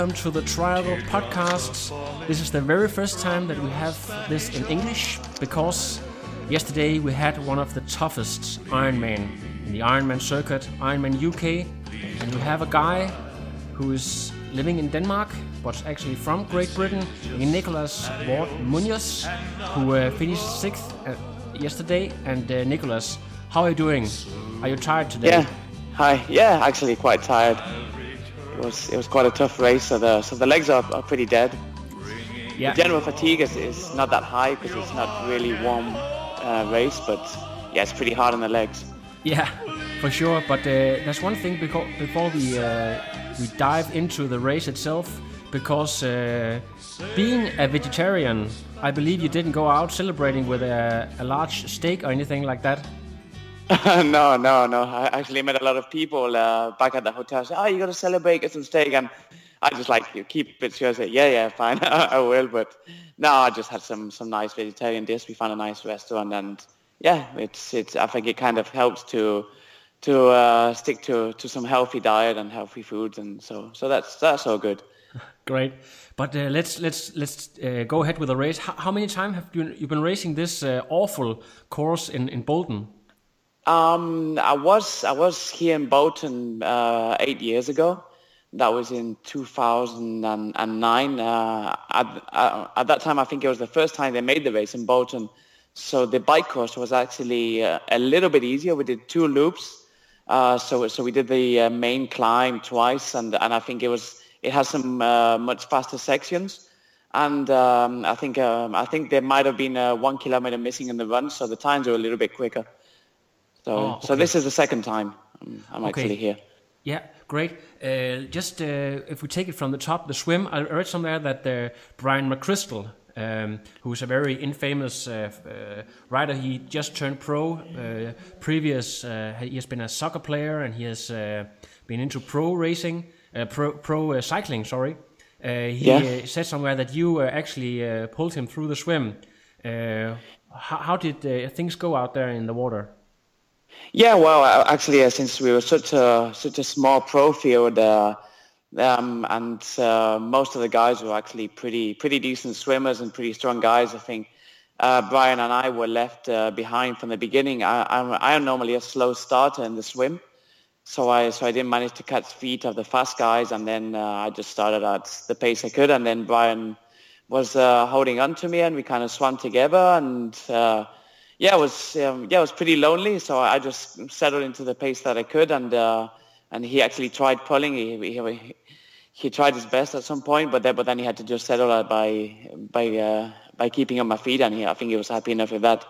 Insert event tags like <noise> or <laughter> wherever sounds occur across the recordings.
Welcome to the Triathlon Podcast. This is the very first time that we have this in English because yesterday we had one of the toughest Ironman in the Ironman circuit, Ironman UK, and we have a guy who is living in Denmark but actually from Great Britain, Nicholas Ward Munoz, who uh, finished sixth uh, yesterday. And uh, Nicholas, how are you doing? Are you tired today? Yeah. Hi. Yeah, actually quite tired. It was it was quite a tough race, so the so the legs are, are pretty dead. Yeah. The general fatigue is, is not that high because it's not really warm uh, race, but yeah, it's pretty hard on the legs. Yeah, for sure. But uh, there's one thing before before we uh, we dive into the race itself, because uh, being a vegetarian, I believe you didn't go out celebrating with a, a large steak or anything like that. <laughs> no, no, no. I actually met a lot of people uh, back at the hotel. Say, "Oh, you got to celebrate, get some steak," and I just like you keep it. I say, "Yeah, yeah, fine, <laughs> I will." But no, I just had some some nice vegetarian dish. We found a nice restaurant, and yeah, it's it's. I think it kind of helps to to uh, stick to to some healthy diet and healthy foods, and so so that's that's all good. <laughs> Great, but uh, let's let's let's uh, go ahead with the race. How, how many times have you you been racing this uh, awful course in in Bolton? Um, I was I was here in Bolton uh, eight years ago. That was in 2009. Uh, at, uh, at that time, I think it was the first time they made the race in Bolton. So the bike course was actually uh, a little bit easier. We did two loops. Uh, so so we did the uh, main climb twice, and and I think it was it has some much faster sections. And um, I think um, I think there might have been one kilometer missing in the run, so the times were a little bit quicker. So Oh, so this is the second time I'm, I'm Okay. actually here. Yeah, great. Uh, just uh, if we take it from the top, the swim. I read somewhere that uh, Brian McCrystal, um, who's a very infamous uh, uh, rider, he just turned pro. Uh, previous, uh, he has been a soccer player and he has uh, been into pro racing, uh, pro pro uh, cycling. Sorry. Uh, he Yeah. uh, said somewhere that you uh, actually uh, pulled him through the swim. Uh, how, how did uh, things go out there in the water? Yeah, well, uh, actually, uh, since we were such a such a small pro field, uh, um, and uh, most of the guys were actually pretty pretty decent swimmers and pretty strong guys. I think uh, Brian and I were left uh, behind from the beginning. I, I'm I am normally a slow starter in the swim, so I so I didn't manage to catch feet of the fast guys, and then I just started at the pace I could, and then Brian was holding on to me, and we kind of swam together, and yeah, it was um, yeah, it was pretty lonely. So I just settled into the pace that I could, and uh, and he actually tried pulling. He, he he tried his best at some point, but then but then he had to just settle by by uh, by keeping on my feet, and he, I think he was happy enough with that.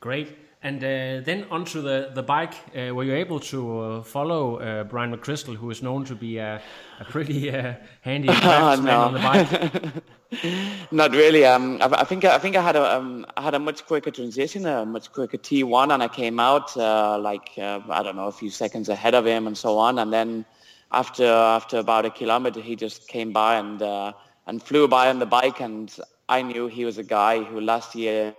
Great. And uh, then onto the, the bike, uh, were you able to uh, follow uh, Brian McCrystal, who is known to be a, a pretty uh, handy <laughs> craftsman no. on the bike? <laughs> Not really. Um, I, I think I think I had a um, I had a much quicker transition, a much quicker T1, and I came out uh, like uh, I don't know a few seconds ahead of him and so on. And then after after about a kilometer, he just came by and uh, and flew by on the bike, and I knew he was a guy who last year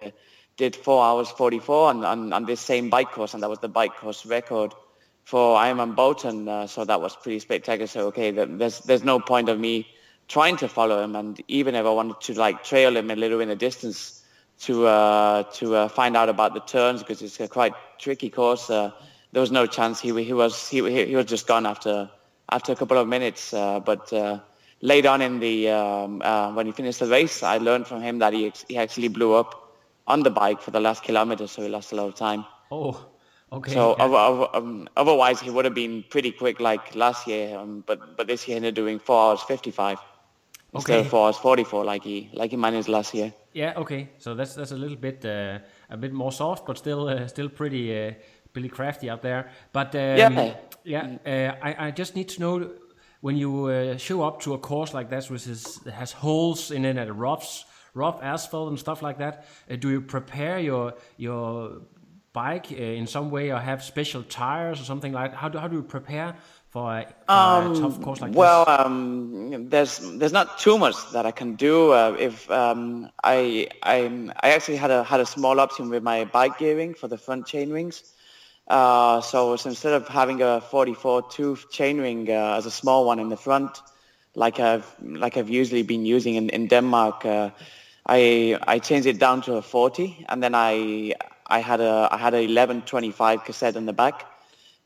did four hours 44 on, on, on this same bike course, and that was the bike course record for Ironman Bolton. Uh, so that was pretty spectacular. So okay, there's there's no point of me trying to follow him, and even if I wanted to like trail him a little in the distance to uh, to uh, find out about the turns because it's a quite tricky course, uh, there was no chance. He he was he he was just gone after after a couple of minutes. Uh, but uh, later on in the um, uh, when he finished the race, I learned from him that he he actually blew up on the bike for the last kilometer, so he lost a lot of time. Oh, Okay. So yeah. other- other- um, otherwise he would have been pretty quick like last year. Um, but but this year he ended up doing four hours fifty five instead of four hours forty four like he like he managed last year. Yeah. Okay. So that's that's a little bit uh, a bit more soft, but still uh, still pretty uh, pretty crafty out there. But um, Yeah. yeah. Uh, I I just need to know when you uh, show up to a course like this, which is has holes in it and roughs, rough asphalt and stuff like that. Uh, do you prepare your your bike uh, in some way, or have special tires or something like? How do how do you prepare for a, for a tough course like Um, Well, this? um, there's there's not too much that I can do. Uh, if um, I I I actually had a had a small option with my bike gearing for the front chain rings. Uh, so, so instead of having a 44 tooth chain ring uh, as a small one in the front, like I've like I've usually been using in, in Denmark, uh, I I changed it down to a 40, and then I I had a I had a 1125 cassette in the back.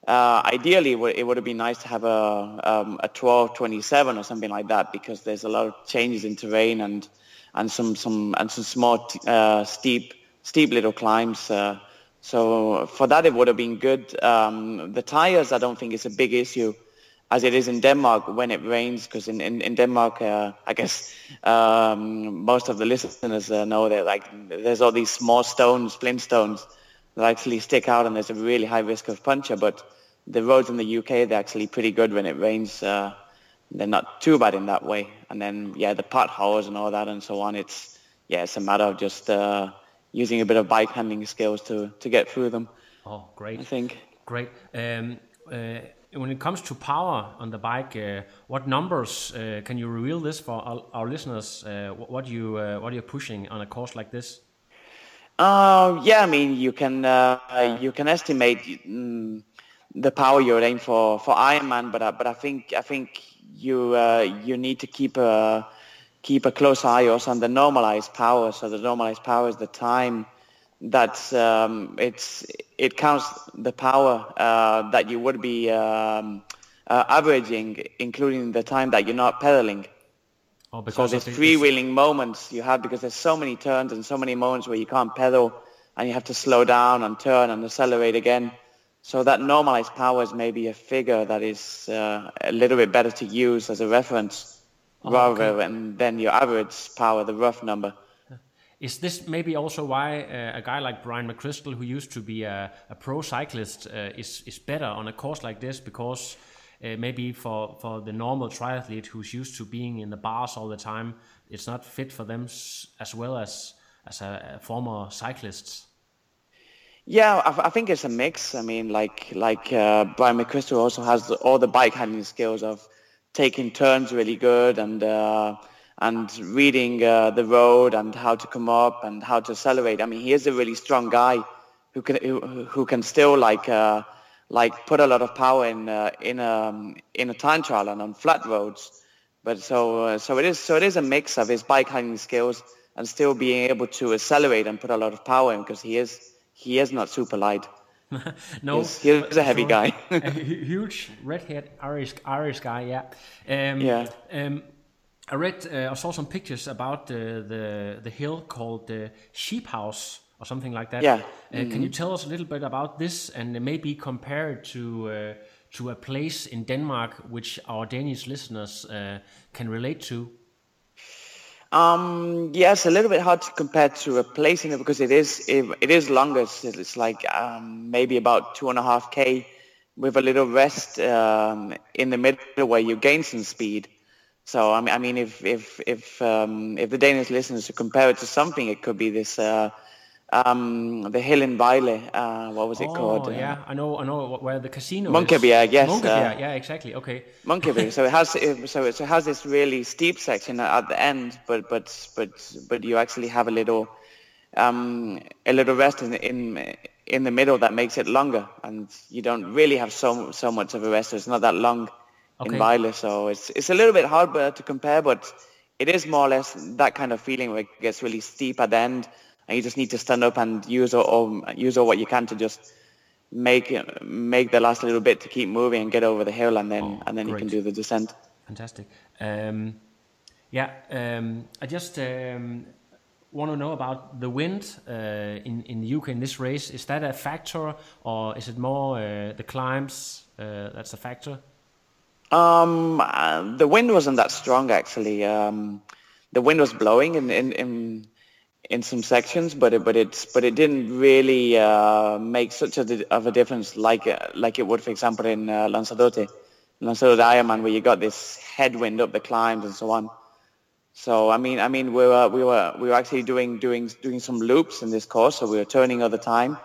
Uh, ideally, it would, have been nice to have a um, a 1227 or something like that because there's a lot of changes in terrain and and some some and some small uh, steep steep little climbs. Uh, so for that, it would have been good. Um, the tires, I don't think is a big issue as it is in Denmark when it rains, because in, in, in Denmark, uh, I guess um, most of the listeners uh, know that like there's all these small stones, flint stones, that actually stick out, and there's a really high risk of puncture. But the roads in the UK, they're actually pretty good when it rains. Uh, they're not too bad in that way. And then yeah, the potholes and all that and so on. It's yeah, it's a matter of just uh, using a bit of bike handling skills to to get through them. oh, great. I think. Great. Um, uh, when it comes to power on the bike, uh, what numbers uh, can you reveal this for our, our listeners? Uh, what you uh, what you're pushing on a course like this? Uh, yeah, I mean you can uh, you can estimate mm, the power you're aiming for for Ironman, but uh, but I think I think you you need to keep a keep a close eye also on the normalized power. So the normalized power is the time that's um, it's it counts the power uh, that you would be um, uh, averaging, including the time that you're not pedaling. So because there's of the- freewheeling moments you have because there's so many turns and so many moments where you can't pedal and you have to slow down and turn and accelerate again. So that normalized power is maybe a figure that is uh, a little bit better to use as a reference rather than, than your average power, the rough number. Is this maybe also why uh, a guy like Brian McCrystal, who used to be a, a pro cyclist, uh, is is better on a course like this because uh, maybe for for the normal triathlete who's used to being in the bars all the time, it's not fit for them as well as as a, a former cyclists. Yeah, I, I think it's a mix. I mean, like like uh, Brian McCrystal also has the, all the bike handling skills of taking turns really good and uh, and reading uh, the road and how to come up and how to accelerate. I mean, he is a really strong guy who can who, who can still like uh, like put a lot of power in uh, in a in a time trial and on flat roads. But so uh, so it is so it is a mix of his bike handling skills and still being able to accelerate and put a lot of power in because he is he is not super light. <laughs> No, He's, he's a heavy guy. a hu- huge redhead Irish Irish guy. Yeah. Um, Yeah. Um, I read. Uh, I saw some pictures about the the, the hill called the Sheep House or something like that. Yeah. Uh, Can you tell us a little bit about this and maybe compare it to uh, to a place in Denmark which our Danish listeners uh, can relate to? Um, it's a little bit hard to compare to a place in it because it is it, it is longer. It's, it's like um, maybe about two and a half k with a little rest um, in the middle where you gain some speed. So I mean, I mean, if if if um, if the Danish listeners to compare it to something, it could be this uh, um, the hill in Vejle. Uh, what was it oh, called? Yeah, I know, I know where the casino Munkebjerg, yes, Munkebjerg, uh, yeah, exactly. Okay. Monkey Bay. So <laughs> it has so it, so it has this really steep section at the end, but but but but you actually have a little um, a little rest in in in the middle that makes it longer, and you don't really have so so much of a rest. So it's not that long Okay. in Vejle, so it's it's a little bit hard uh, to compare, but it is more or less that kind of feeling where it gets really steep at the end, and you just need to stand up and use all, all use all what you can to just make make the last little bit to keep moving and get over the hill, and then Oh, and then you can do the descent. Fantastic. Um, yeah, um, I just um, want to know about the wind uh, in in the UK in this race. Is that a factor, or is it more uh, the climbs uh, that's a factor? Um, the wind wasn't that strong actually. Um, the wind was blowing in in in, in some sections, but it, but it's but it didn't really uh, make such a of a difference like uh, like it would, for example, in uh, Lanzarote, Lanzarote Ironman, where you got this headwind up the climbs and so on. So I mean, I mean, we were we were we were actually doing doing doing some loops in this course, so we were turning all the time.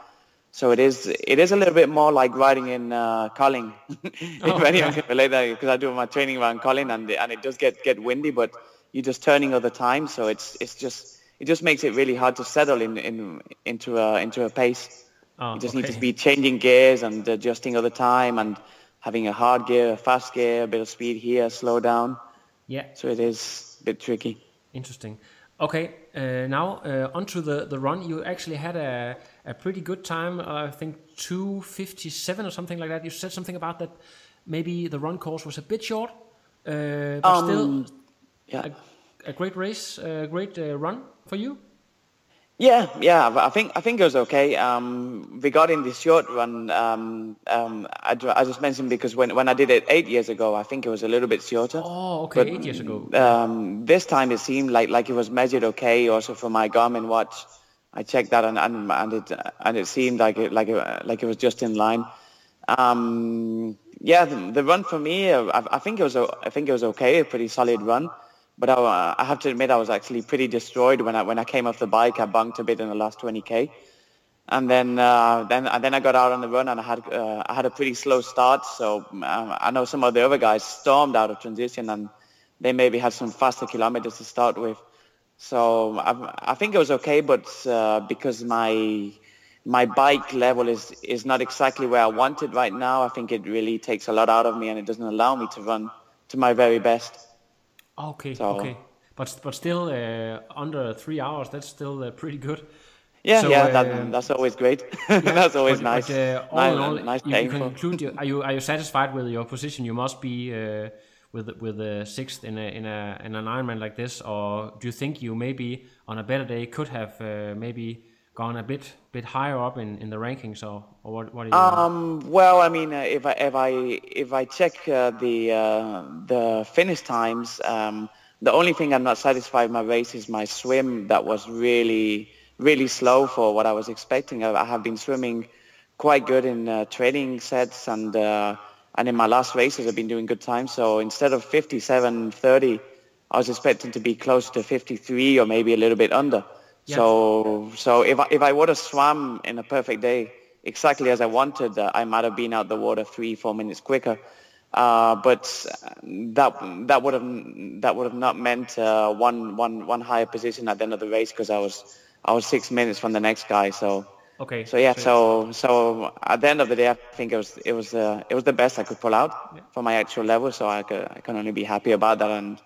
So it is it is a little bit more like riding in uh, Kolding, <laughs> if Oh, anyone okay. can relate that, because I do my training around Kolding, and and it does get get windy, but you're just turning all the time, so it's it's just it just makes it really hard to settle in in into a into a pace. Oh, You just need to be changing gears and adjusting all the time, and having a hard gear, a fast gear, a bit of speed here, slow down. Yeah, So it is a bit tricky. interesting. Okay, uh, now uh, onto the the run. You actually had a a pretty good time. Uh, I think two fifty seven or something like that. You said something about that. Maybe the run course was a bit short, uh, but Um, still Yeah. a, a great race, a great uh, run for you. Yeah, yeah, I think I think it was okay. Um, regarding the short run, um, um, I, I just mentioned because when when I did it eight years ago, I think it was a little bit shorter. Oh, okay, But, eight years ago. Um, this time it seemed like like it was measured okay. Also for my Garmin watch, I checked that and and, and it and it seemed like it like it, like it was just in line. Um, yeah, the, the run for me, I, I think it was I think it was okay, a pretty solid run. But I, I have to admit, I was actually pretty destroyed when I when I came off the bike. I bunked a bit in the last 20k, and then uh, then and then I got out on the run and I had uh, I had a pretty slow start. So um, I know some of the other guys stormed out of transition and they maybe had some faster kilometers to start with. So I, I think it was okay, but uh, because my my bike level is is not exactly where I want it right now, I think it really takes a lot out of me and it doesn't allow me to run to my very best. Okay, So- okay, but but still uh, under three hours. That's still uh, pretty good. Yeah, So, yeah, that, that's always great. <laughs> that's always but, nice. But, uh, all in all, nice you, you can conclude. Are you are you satisfied with your position? You must be uh, with with the sixth in a in a in an Ironman like this, or do you think you maybe on a better day could have uh, maybe gone a bit bit higher up in, in the rankings, or, or what what? Um, well, I mean, uh, if I if I if I check uh, the uh, the finish times, um, the only thing I'm not satisfied with my race is my swim. That was really really slow for what I was expecting. I, have been swimming quite good in uh, training sets and uh, and in my last races I've been doing good times. So instead of 57.30, I was expecting to be close to 53 or maybe a little bit under. Yeah. So so if I, if I would have swam in a perfect day exactly as I wanted, uh, I might have been out the water three four minutes quicker. Uh, but that that would have that would have not meant uh, one one one higher position at the end of the race because I was I was six minutes from the next guy. So okay. so yeah, so so at the end of the day, I think it was it was uh, it was the best I could pull out for my actual level. So I could, I can only be happy about that and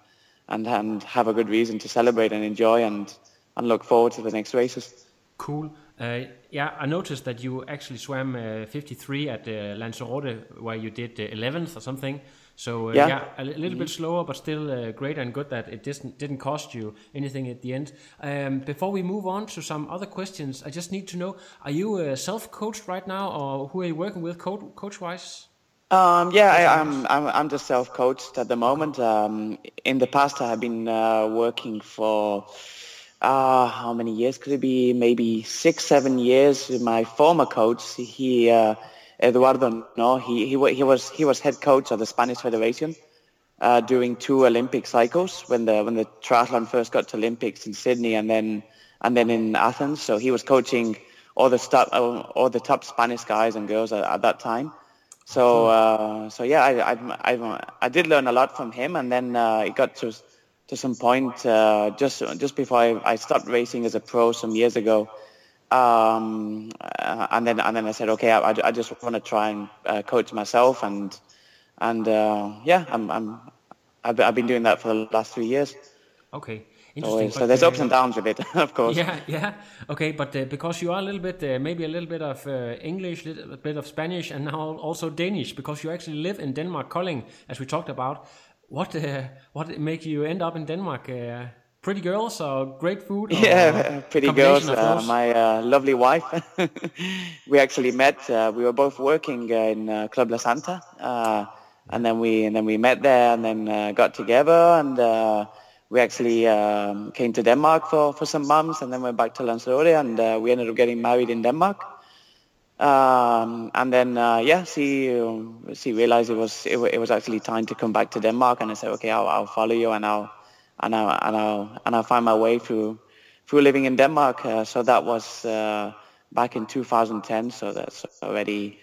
and and have a good reason to celebrate and enjoy and and look forward to the next races. Cool. Uh, yeah, I noticed that you actually swam uh, 53 at uh, Lanzarote, where you did uh, 11th or something. So uh, yeah. Yeah. a li- little bit slower, but still uh, great and good that it didn't didn't cost you anything at the end. Um, before we move on to some other questions, I just need to know: Are you uh, self-coached right now, or who are you working with, coach coach-wise? Um, yeah, I, I'm, I'm I'm just self-coached at the moment. Um, in the past, I have been uh, working for uh, how many years could it be? Maybe six, seven years. with My former coach, he uh, Eduardo, no, he he he was he was head coach of the Spanish Federation uh, during two Olympic cycles when the when the triathlon first got to Olympics in Sydney and then and then in Athens. So he was coaching all the top all the top Spanish guys and girls at, at that time. So uh, so yeah, I, I I I did learn a lot from him, and then uh, it got to to some point uh, just just before I, I stopped racing as a pro some years ago. Um, uh, and then and then I said, okay, I, I just want to try and uh, coach myself, and and uh, yeah, I'm I'm I've, I've been doing that for the last three years. Okay, So, interesting. so but, there's uh, ups and downs with it, <laughs> of course. Yeah, yeah. Okay, but uh, because you are a little bit, uh, maybe a little bit of uh, English, little bit of Spanish, and now also Danish, because you actually live in Denmark, Kolding, as we talked about. What uh, what make you end up in Denmark? Uh, pretty girls or great food? Or Yeah, <laughs> pretty girls. Uh, my uh, lovely wife. <laughs> we actually met. Uh, we were both working uh, in uh, Club La Santa, uh, and then we and then we met there, and then uh, got together, and uh, we actually um, came to Denmark for, for some months, and then went back to Lanzarote, and uh, we ended up getting married in Denmark. Um, and then uh, yeah, she um, she realized it was it, it was actually time to come back to Denmark, and I said, okay, I'll, I'll follow you, and I'll and I'll and I'll and I'll find my way through through living in Denmark. Uh, so that was uh, back in 2010. So that's already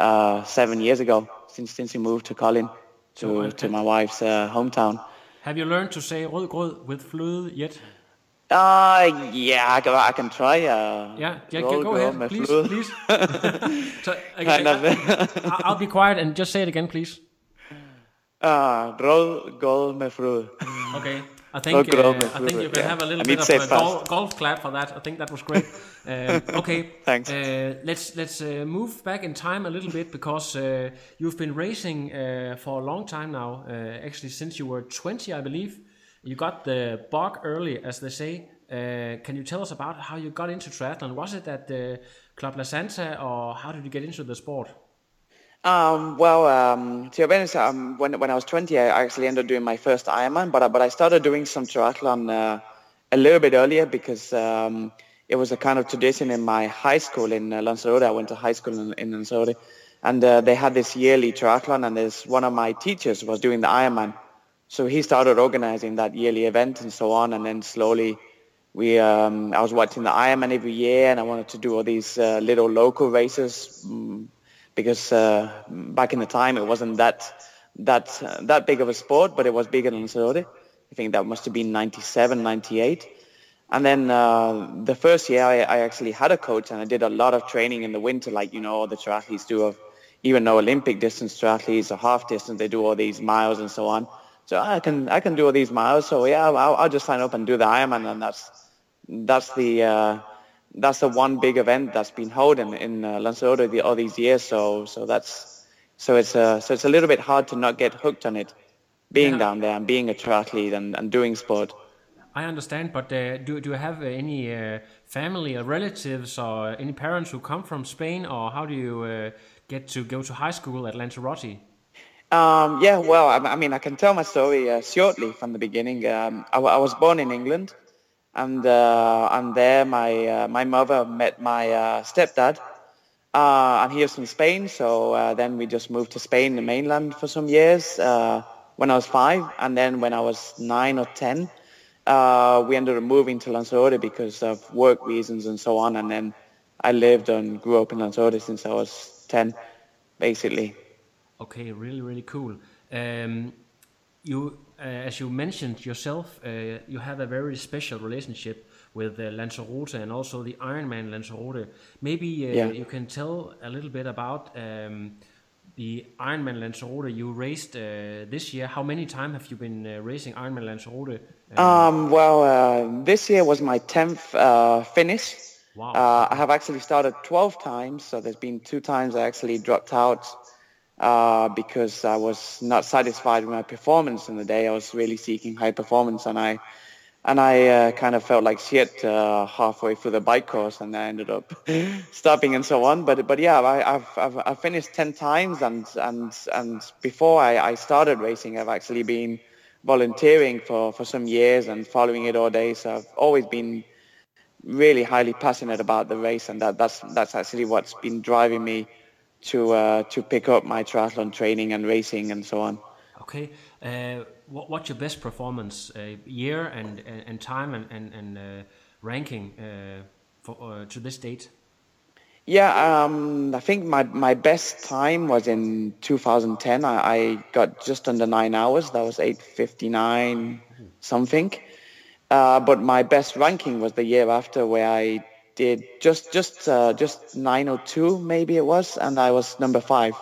uh, seven years ago since since we moved to Kolding to to my wife's uh, hometown. Have you learned to say rødgrød with fløde yet? Uh, yeah, I can, I can try. Uh, Yeah, yeah, go, go ahead, please, please. <laughs> so, I, of. I, I'll be quiet and just say it again, please. Uh, roll gold med frø. Okay. I think uh, I think you can yeah. have a little need bit of a golf, golf clap for that. I think that was great. Um, okay. <laughs> Thanks. Uh, let's let's uh, move back in time a little bit because uh, you've been racing uh, for a long time now. Uh, actually, since you were 20, I believe. You got the bug early, as they say. Uh, can you tell us about how you got into triathlon? Was it at the Club La Santa, or how did you get into the sport? Um, well, um, to be honest, um, when when I was 20, I actually ended up doing my first Ironman, but I, but I started doing some triathlon uh, a little bit earlier because um, it was a kind of tradition in my high school in uh, Lanzarote. I went to high school in, in Lanzarote, and uh, they had this yearly triathlon, and there's one of my teachers was doing the Ironman, so he started organizing that yearly event and so on, and then slowly we um, I was watching the Ironman every year, and I wanted to do all these uh, little local races. mm because uh, back in the time it wasn't that that uh, that big of a sport, but it was bigger than Lanzarote. I think that must have been 97, 98. And then uh, the first year I, I actually had a coach and I did a lot of training in the winter, like, you know, all the triathletes do of, even though Olympic distance triathletes or half distance, they do all these miles and so on. So I can, I can do all these miles. So yeah, I'll, I'll just sign up and do the Ironman and that's, that's the, uh, that's the one big event that's been held in, in uh, Lanzarote the, all these years. So, so that's, so it's, uh, so it's a little bit hard to not get hooked on it, being Yeah. down there and being a triathlete and, and doing sport. I understand, but uh, do do you have uh, any uh, family or relatives or any parents who come from Spain, or how do you uh, get to go to high school at Lanzarote? Um, yeah, well, I, I mean, I can tell my story uh, shortly from the beginning. Um, I, I was born in England, and uh, and there my uh, my mother met my uh, stepdad, uh, and he was from Spain. So uh, then we just moved to Spain, the mainland, for some years when I was five, and then when I was nine or ten, we ended up moving to Lanzarote because of work reasons and so on. And then I lived and grew up in Lanzarote since I was ten, basically. Okay, really, really cool. Um, you, uh, as you mentioned yourself, uh, you have a very special relationship with uh, Lanzarote and also the Ironman Lanzarote. Maybe uh, Yeah. you can tell a little bit about um, the Ironman Lanzarote you raced uh, this year. How many times have you been uh, racing Ironman Lanzarote? Uh, Um, well, uh, this year was my 10th uh, finish. Wow. Uh, I have actually started 12 times, so there's been two times I actually dropped out uh, because I was not satisfied with my performance in the day. I was really seeking high performance, and I and I uh, kind of felt like shit uh, halfway through the bike course, and I ended up <laughs> stopping and so on. But but yeah, I, I've, I've I've finished 10 times, and and and before I, I started racing, I've actually been volunteering for, for some years and following it all day. So I've always been really highly passionate about the race, and that, that's that's actually what's been driving me to uh, to pick up my triathlon training and racing and so on. Okay. Uh, what, what's your best performance uh, year and, and, and time and, and, and uh, ranking uh, for, uh, to this date? Yeah, um, I think my, my best time was in 2010. I, I got just under nine hours. That was 8.59 something. Uh, but my best ranking was the year after where I did just just uh, just 902 maybe it was, and I was number five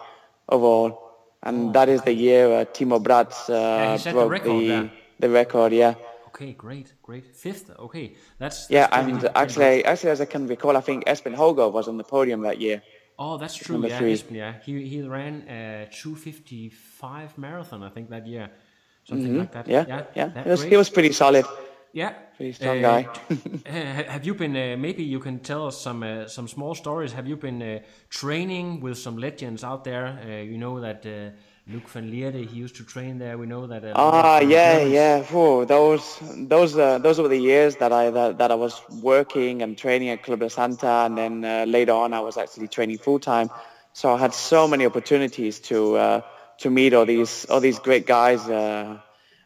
overall. And that is the year uh, Timo Bracht uh, Yeah, set the broke record the, there. the record. Yeah. Okay, great, great. Fifth. Okay, that's, that's Yeah, and actually, actually, as I can recall, I think Espen Hogo was on the podium that year. Oh, that's true. number Yeah, three. Espen, yeah. He he ran a 255 marathon, I think that year, something like that. Mm-hmm. Yeah, yeah. yeah. that He was, he was pretty solid. Yeah. Pretty strong Uh, guy. <laughs> have you been? Uh, maybe you can tell us some uh, some small stories. Have you been uh, training with some legends out there? Uh, you know that uh, Luc van Lierde, he used to train there. We know that. Uh, Ah, Robert yeah, yeah. Whew, those, those, uh, those were the years that I that, that I was working and training at Club La Santa, and then uh, later on I was actually training full time. So I had so many opportunities to uh, to meet all these all these great guys uh,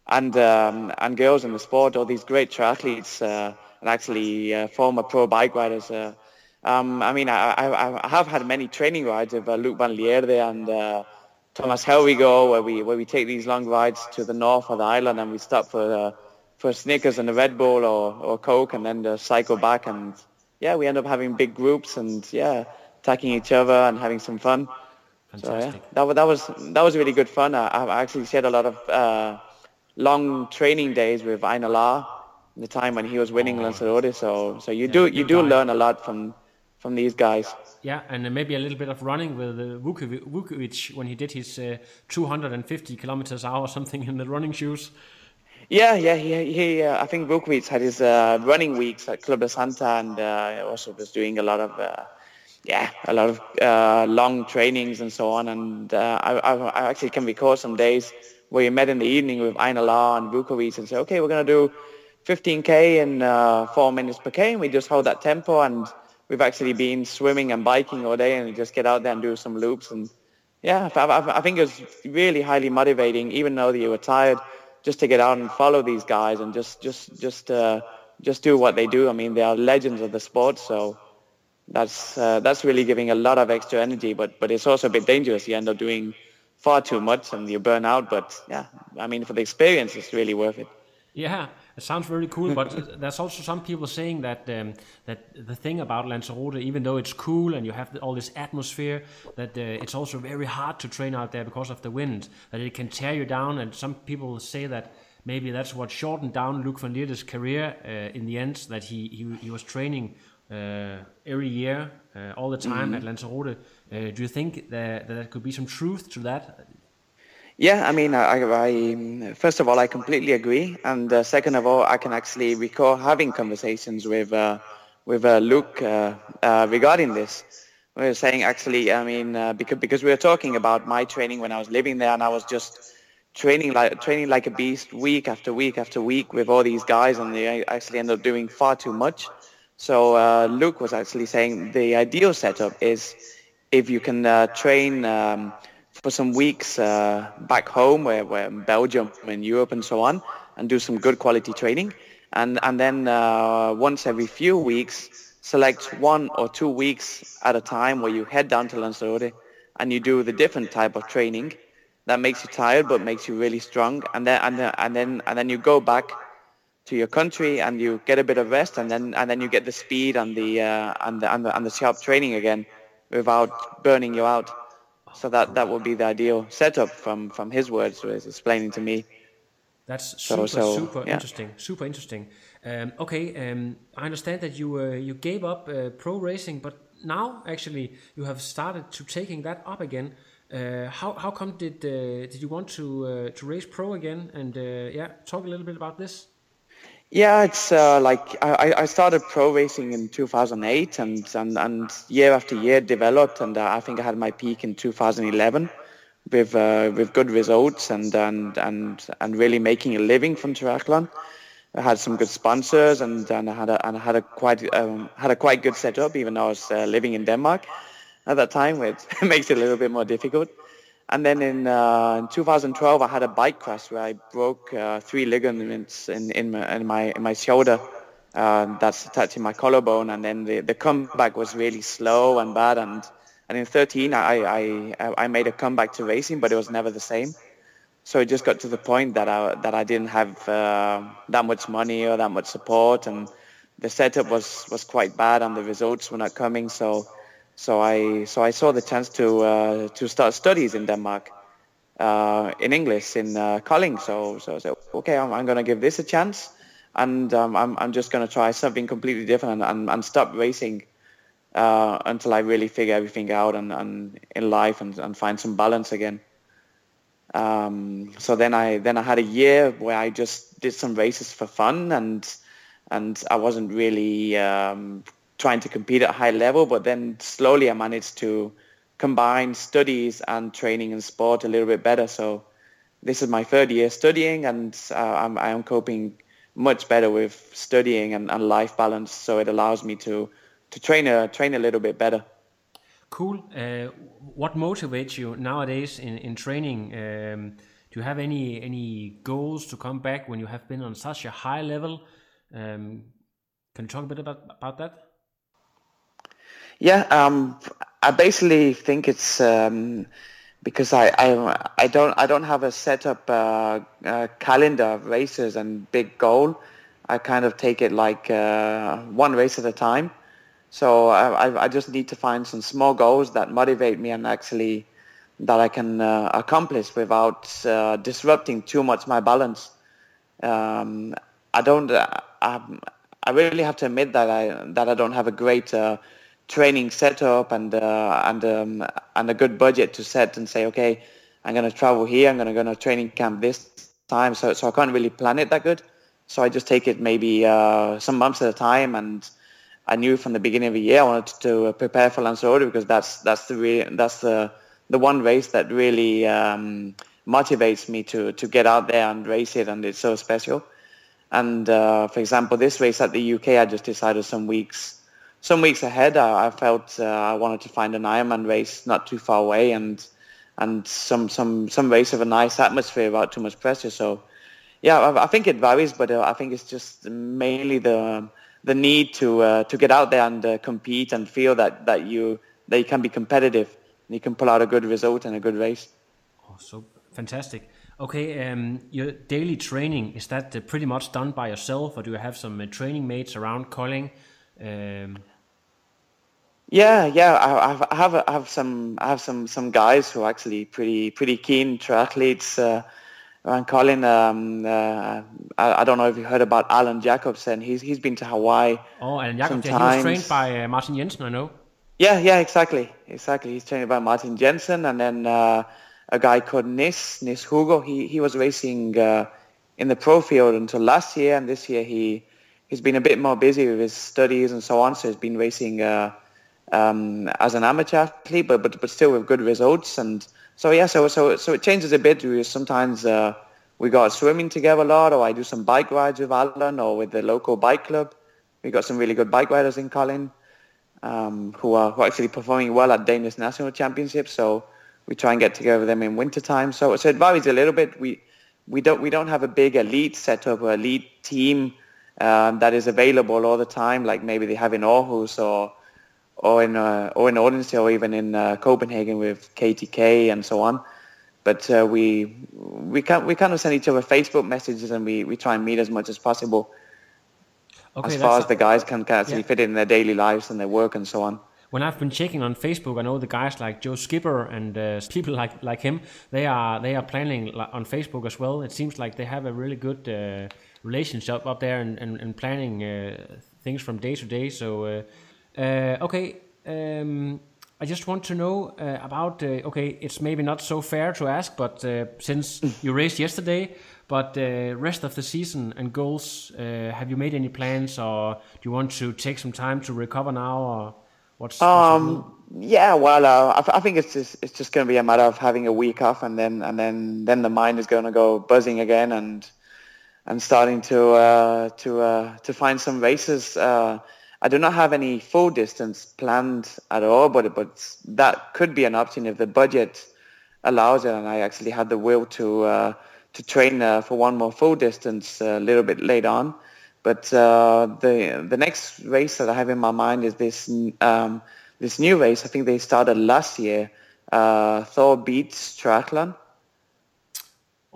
and um, and girls in the sport, all these great triathletes uh, and actually uh, former pro bike riders. Uh, um, I mean, I, I, I have had many training rides with uh, Luc van Lierde and uh, Thomas Hellriegel, where we where we take these long rides to the north of the island and we stop for uh, for Snickers and a Red Bull or, or Coke and then uh, cycle back and yeah, we end up having big groups and yeah, attacking each other and having some fun. So yeah, that was that was that was really good fun. I, I actually shared a lot of uh, long training days with Einar the time when he was winning Lanzarote. So so you do you do guy. learn a lot from from these guys. Yeah, and maybe a little bit of running with uh, Vukovic, when he did his uh, 250 kilometers hour or something in the running shoes. Yeah, yeah, he, he uh, I think Vukovic had his uh, running weeks at Club La Santa and uh, also was doing a lot of, uh, yeah, a lot of uh, long trainings and so on. And uh, I, I, I actually can recall some days you met in the evening with Einar Lahr and Vukovic and said, okay, we're going to do 15k in uh, four minutes per k, and we just hold that tempo. And we've actually been swimming and biking all day, and just get out there and do some loops. And yeah, I, I, I think it was really highly motivating, even though you were tired, just to get out and follow these guys and just just just uh, just do what they do. I mean, they are legends of the sport, so that's uh, that's really giving a lot of extra energy. But but it's also a bit dangerous. You end up doing far too much and you burn out. But yeah, I mean, for the experience, it's really worth it. Yeah, it sounds very cool, but there's also some people saying that um, that the thing about Lanzarote, even though it's cool and you have all this atmosphere, that uh, it's also very hard to train out there because of the wind, that it can tear you down. And some people say that maybe that's what shortened down Luc van Lierde's career uh, in the end, that he he, he was training uh, every year, all the time at Lanzarote. Uh, do you think that, that there could be some truth to that? Yeah, I mean, I, I first of all, I completely agree, and uh, second of all, I can actually recall having conversations with uh, with uh, Luke uh, uh, regarding this. We were saying actually, I mean, uh, because because we were talking about my training when I was living there, and I was just training like training like a beast week after week after week with all these guys, and they actually ended up doing far too much. So uh, Luke was actually saying the ideal setup is if you can uh, train. Um, for some weeks uh, back home, where, where in Belgium in Europe and so on, and do some good quality training, and and then uh, once every few weeks, select one or two weeks at a time where you head down to Lanzarote and you do the different type of training that makes you tired but makes you really strong, and then and then and then and then you go back to your country and you get a bit of rest, and then and then you get the speed and the uh, and the and the, and the sharp training again without burning you out. So that that would be the ideal setup from from his words was explaining to me. That's So- super, so, super yeah. interesting. Super interesting. Um, okay, um, I understand that you uh, you gave up uh, pro racing, but now actually you have started to taking that up again. Uh, how how come did uh, did you want to uh, to race pro again? And uh, yeah, talk a little bit about this. Yeah, it's uh, like I, I started pro racing in 2008 and, and, and year after year developed and uh, I think I had my peak in 2011 with uh, with good results and, and and and really making a living from triathlon. I had some good sponsors and, and I had a and I had a quite um, had a quite good setup even though I was uh, living in Denmark at that time, which <laughs> makes it a little bit more difficult. And then in, uh, in 2012, I had a bike crash where I broke uh, three ligaments in, in, my, in my in my shoulder. Uh, that's attaching my collarbone, and then the, the comeback was really slow and bad. And and in 13, I, I I made a comeback to racing, but it was never the same. So it just got to the point that I that I didn't have uh, that much money or that much support, and the setup was was quite bad, and the results were not coming. So so I so I saw the chance to uh, to start studies in Denmark uh, in English in uh, Kolding. So so I said, okay, I'm, I'm going to give this a chance, and um, I'm I'm just going to try something completely different and, and, and stop racing uh, until I really figure everything out and, and in life and, and find some balance again. Um, so then I then I had a year where I just did some races for fun and and I wasn't really um, trying to compete at high level. But then slowly I managed to combine studies and training and sport a little bit better. So this is my third year studying, and uh, I'm I'm coping much better with studying and, and life balance. So it allows me to to train a train a little bit better. Cool. Uh, what motivates you nowadays in in training? Um, do you have any any goals to come back when you have been on such a high level? Um, can you talk a bit about about that? Yeah, um, I basically think it's um, because I, I I don't I don't have a set up uh, uh, calendar of races and big goal. I kind of take it like uh, one race at a time. So I, I just need to find some small goals that motivate me and actually that I can uh, accomplish without uh, disrupting too much my balance. Um, I don't. Uh, I, I really have to admit that I that I don't have a great uh, training setup and uh, and um, and a good budget to set and say, okay, I'm going to travel here. I'm going to go to a training camp this time. So so I can't really plan it that good. So I just take it maybe uh, some months at a time. And I knew from the beginning of the year I wanted to prepare for Lanzarote because that's that's the re- that's the the one race that really um, motivates me to to get out there and race it, and it's so special. And uh, for example, this race at the UK, I just decided some weeks, some weeks ahead, I, I felt uh, I wanted to find an Ironman race not too far away, and and some some some race of a nice atmosphere without too much pressure. So, yeah, I, I think it varies, but uh, I think it's just mainly the the need to uh, to get out there and uh, compete and feel that that you that you can be competitive and you can pull out a good result and a good race. Oh, so fantastic. Okay, um, your daily training is that uh, pretty much done by yourself, or do you have some uh, training mates around Kolding? Um... Yeah, yeah, I, I have I have some I have some some guys who are actually pretty pretty keen triathletes uh, around Kolding. Um, uh, I, I, don't know if you heard about Alan Jacobsen. He's he's been to Hawaii. Oh, Alan Jacobsen. He was trained by uh, Martin Jensen, I know. Yeah, yeah, exactly, exactly. He's trained by Martin Jensen, and then uh, a guy called Nis, Nis Hugo. He he was racing uh, in the pro field until last year, and this year he he's been a bit more busy with his studies and so on. So he's been racing uh, um, as an amateur athlete, but, but but still with good results. And so yeah, so so so it changes a bit. We sometimes uh, we got swimming together a lot, or I do some bike rides with Alan or with the local bike club. We got some really good bike riders in Kolding um, who are who are actually performing well at Danish national championships. So we try and get together with them in winter time. So, so it varies a little bit. We we don't we don't have a big elite setup or elite team um, that is available all the time, like maybe they have in Aarhus or or in uh, or in Odense or even in uh, Copenhagen with KTK and so on. But uh, we we can we kind of send each other Facebook messages and we, we try and meet as much as possible. Okay, as far as the guys can, actually yeah. fit in their daily lives and their work and so on when I've been checking on Facebook, I know the guys like Joe Skipper and uh, <laughs> people like like him. They are they are planning on Facebook as well. It seems like they have a really good uh, relationship up there and, and, and planning uh, things from day to day. So uh, okay. Um, I just want to know uh, about. okay, it's maybe not so fair to ask, but since you raced yesterday, but the rest of the season and goals, have you made any plans, or do you want to take some time to recover now, or? What's, um, yeah, well, uh, I, I, think it's just it's just going to be a matter of having a week off, and then and then then the mind is going to go buzzing again, and and starting to uh, to uh, to find some races. Uh, I do not have any full distance planned at all, but but that could be an option if the budget allows it, and I actually had the will to uh, to train uh, for one more full distance a little bit later on. But uh, the the next race that I have in my mind is this um, this new race. I think they started last year. Uh, Thor Beats Triathlon.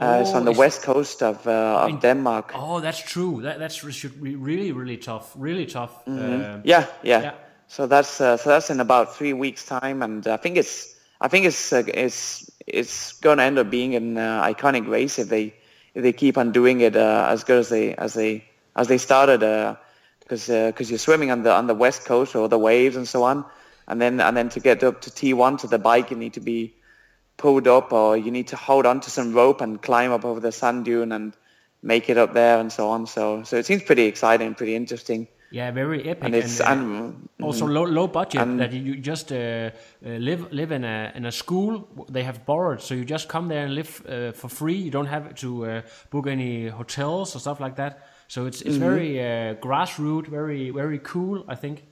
Uh, oh, it's on the west coast of, uh, of Denmark. Oh, that's true. That that's should be really really tough. Really tough. Mm-hmm. Uh, yeah, yeah, yeah, So that's uh, so that's in about three weeks time, and I think it's I think it's uh, it's it's going to end up being an uh, iconic race if they if they keep on doing it uh, as good as they as they as they started because uh, because uh, you're swimming on the on the west coast or the waves and so on, and then and then to get up to T1 to the bike, you need to be pulled up or you need to hold on to some rope and climb up over the sand dune and make it up there and so on. So so it seems pretty exciting, pretty interesting. Yeah, very epic, And it's uh, and, also low low budget. and- that you just uh, uh, live live in a in a school they have borrowed, so you just come there and live uh, for free. You don't have to uh, book any hotels or stuff like that. So it's it's Mm-hmm. very uh, grassroots, very very cool. I think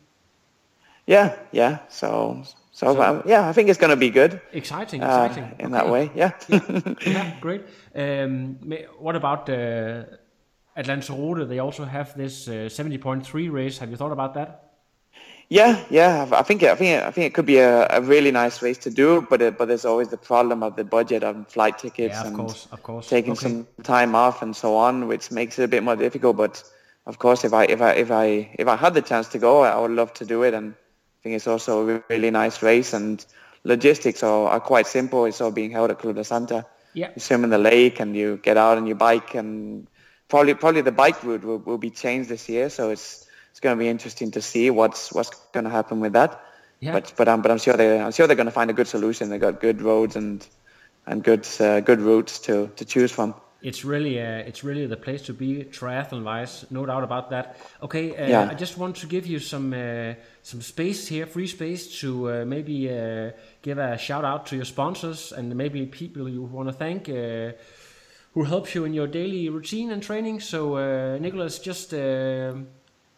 yeah, yeah. So so, um, yeah, I think it's going to be good exciting, uh, exciting. in that way. Yeah. yeah, <laughs> great. Um, what about uh, at Lanzarote? They also have this uh, 70.3 race. Have you thought about that? Yeah, yeah. I I think I think I think it could be a, a really nice race to do, but it, but there's always the problem of the budget on flight tickets Yeah, of and course, of course. taking Okay. some time off and so on, which makes it a bit more difficult. But of course, if I if I if I if I had the chance to go, I would love to do it. And I think it's also a really nice race, and logistics are, are quite simple. It's all being held at Club La Santa. Yeah. You swim in the lake and you get out on your bike, and probably probably the bike route will, will be changed this year. So it's it's going to be interesting to see what's what's going to happen with that. Yeah. But but um, but I'm sure they I'm sure they're going to find a good solution. They got good roads and and good uh, good routes to to choose from. It's really, uh, it's really the place to be triathlon-wise, no doubt about that. Okay, uh, Yeah. I just want to give you some uh, some space here, free space to uh, maybe uh, give a shout out to your sponsors and maybe people you want to thank uh, who helps you in your daily routine and training. So, uh, Nicholas, just uh,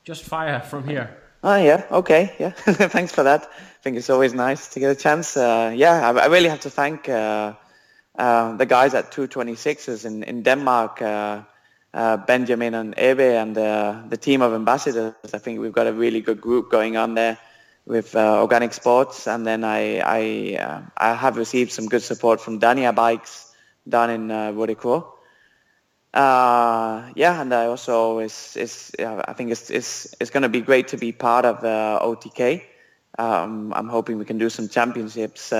just fire from here. Oh yeah, okay, yeah. <laughs> Thanks for that. I think it's always nice to get a chance. Uh, yeah, I, I really have to thank uh, the guys at 226ers in in Denmark, uh, uh, Benjamin and Ebe, and uh, the team of ambassadors. I think we've got a really good group going on there with uh, organic sports. And then I I I have received some good support from Dania Bikes down in uh, yeah, and I also is is I think it's it's it's going to be great to be part of OTK. Um, I'm hoping we can do some championships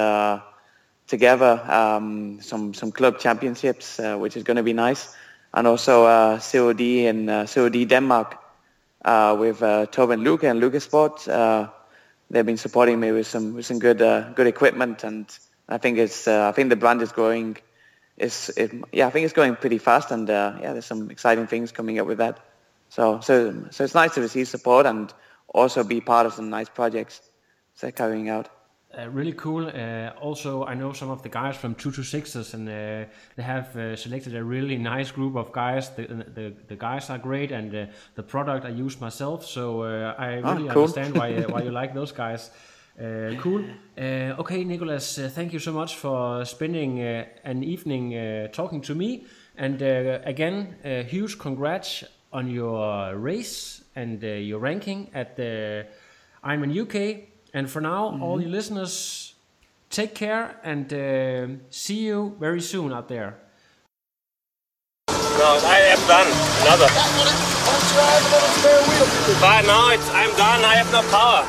together, um, some some club championships, uh, which is going to be nice, and also uh, COD in uh, COD Denmark uh, with uh, Tobin Luca and Lucas Sport. Uh, they've been supporting me with some with some good uh, good equipment, and I think it's I think the brand is growing it's it, yeah, I think it's going pretty fast, and yeah, there's some exciting things coming up with that. So so so it's nice to receive support and also be part of some nice projects they're carrying out. Uh, really cool. Uh, also, I know some of the guys from 226ers, and uh, they have uh, selected a really nice group of guys. The, the, the guys are great, and uh, the product I use myself, so uh, I Ah, really cool. understand why why you <laughs> like those guys. Uh, cool. Uh, okay, Nicholas, uh, thank you so much for spending uh, an evening uh, talking to me. And uh, again, huge congrats on your race and uh, your ranking at the Ironman UK. And for now, all you listeners, take care and uh, see you very soon out there. No, I am done. Another. But now it's I'm done. I have no power.